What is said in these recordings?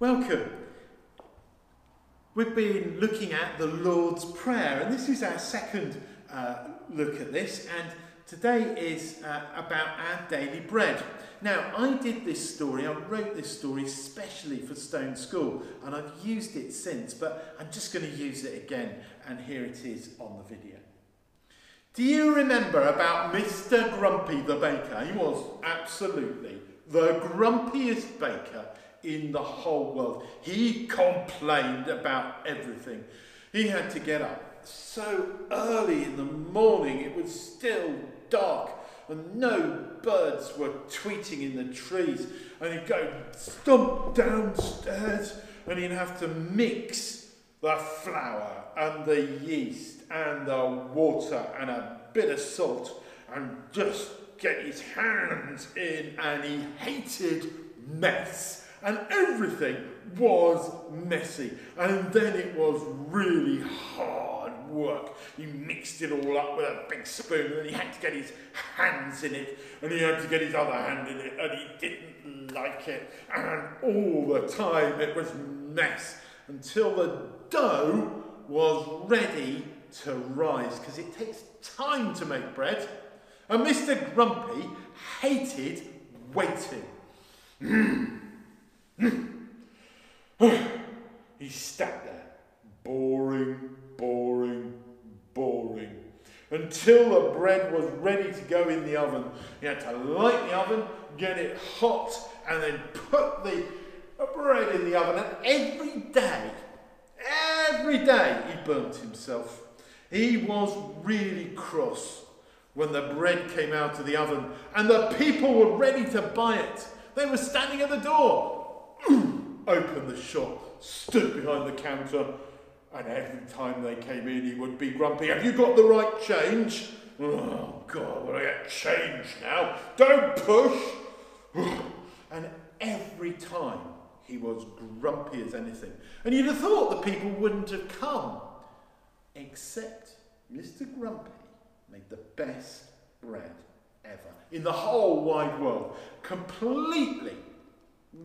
Welcome. We've been looking at the Lord's Prayer, and this is our second uh, look at this, and today is uh, about our daily bread. Now, I did this story, I wrote this story especially for Stone School, and I've used it since, but I'm just going to use it again, and here it is on the video. Do you remember about Mr. Grumpy the baker? He was absolutely the grumpiest baker in the whole world. He complained about everything. He had to get up so early in the morning, it was still dark, and no birds were tweeting in the trees. And he'd go stomp downstairs, and he'd have to mix the flour and the yeast and the water and a bit of salt and just get his hands in, and he hated mess and everything was messy. And then it was really hard work. He mixed it all up with a big spoon and he had to get his hands in it and he had to get his other hand in it and he didn't like it. And all the time it was mess until the dough was ready to rise because it takes time to make bread. And Mr. Grumpy hated waiting. Mm. he sat there, boring, boring, boring, until the bread was ready to go in the oven. He had to light the oven, get it hot, and then put the bread in the oven. And every day, every day, he burnt himself. He was really cross when the bread came out of the oven and the people were ready to buy it. They were standing at the door opened the shop, stood behind the counter, and every time they came in, he would be grumpy. Have you got the right change? Oh, God, will I get change now? Don't push! and every time he was grumpy as anything. And you'd have thought the people wouldn't have come. Except Mr. Grumpy made the best bread ever in the whole wide world. Completely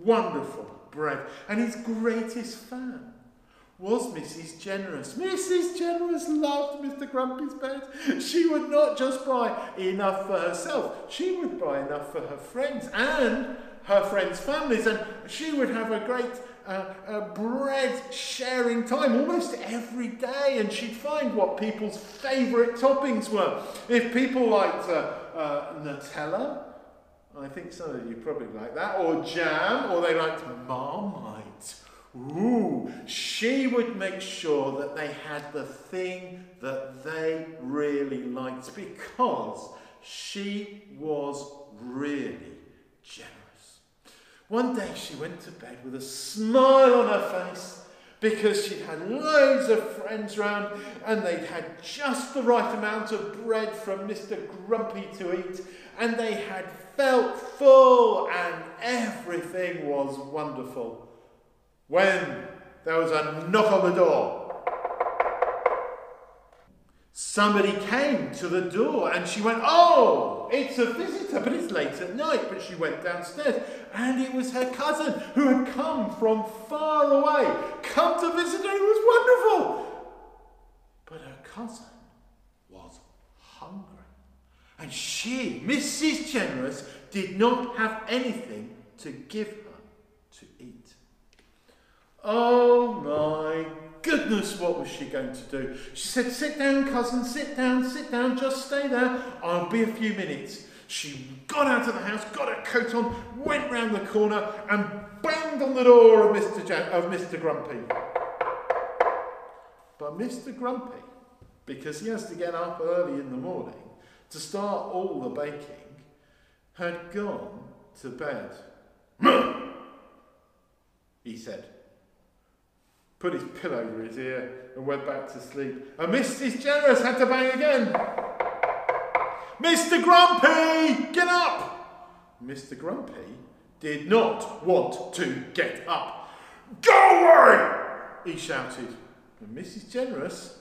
wonderful bread. And his greatest fan was Mrs. Generous. Mrs. Generous loved Mr. Grumpy's bread. She would not just buy enough for herself, she would buy enough for her friends and her friends' families, and she would have a great uh, bread sharing time almost every day, and she'd find what people's favourite toppings were. If people liked uh, uh Nutella, I think some of you probably like that. Or jam, or they liked Marmite. Ooh, she would make sure that they had the thing that they really liked because she was really generous. One day she went to bed with a smile on her face because she'd had loads of friends round and they'd had just the right amount of bread from Mr. Grumpy to eat and they had felt full and everything was wonderful. When there was a knock on the door, somebody came to the door and she went, Oh, it's a visitor, but it's late at night. But she went downstairs and it was her cousin who had come from far away, come to visit her. It was wonderful. But her cousin was hungry. And she, Mrs. Generous, did not have anything to give her to eat. Oh my goodness, what was she going to do? She said, Sit down, cousin, sit down, sit down, just stay there. I'll be a few minutes. She got out of the house, got her coat on, went round the corner, and banged on the door of Mr. Of Mr. Grumpy. But Mr. Grumpy, because he has to get up early in the morning, to start all the baking, had gone to bed. he said, put his pillow over his ear, and went back to sleep. And Mrs. Generous had to bang again. Mr. Grumpy, get up! Mr. Grumpy did not want to get up. Go away! he shouted. And Mrs. Generous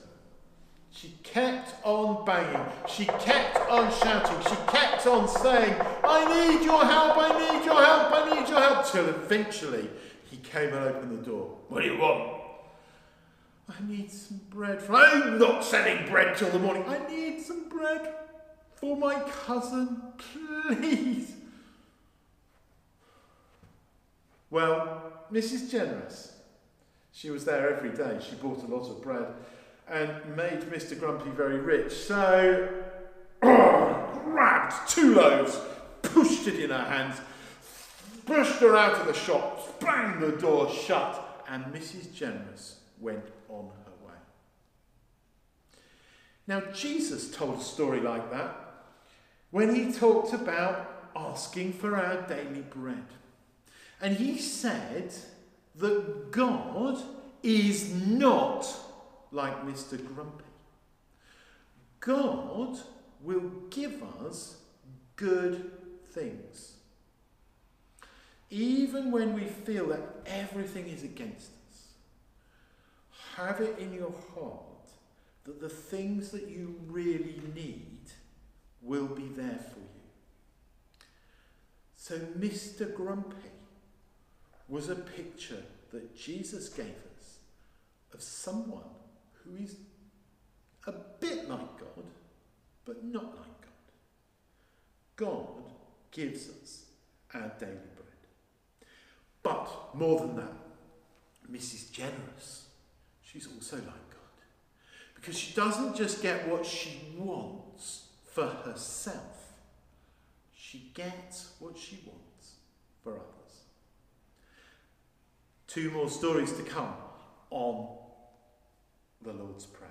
she kept on banging. She kept on shouting. She kept on saying, I need your help, I need your help, I need your help. Till eventually he came and opened the door. What do you want? I need some bread. For I'm not selling bread till the morning. I need some bread for my cousin, please. Well, Mrs. Generous, she was there every day. She bought a lot of bread and made Mr. Grumpy very rich. So, grabbed two loaves, pushed it in her hands, pushed her out of the shop, banged the door shut, and Mrs. Generous went on her way. Now, Jesus told a story like that when he talked about asking for our daily bread. And he said that God is not like Mr. Grumpy. God will give us good things. Even when we feel that everything is against us, have it in your heart that the things that you really need will be there for you. So, Mr. Grumpy was a picture that Jesus gave us of someone who is a bit like God, but not like God. God gives us our daily bread. But more than that, Mrs. Generous, she's also like God. Because she doesn't just get what she wants for herself, she gets what she wants for others. Two more stories to come on the Lord's Prayer.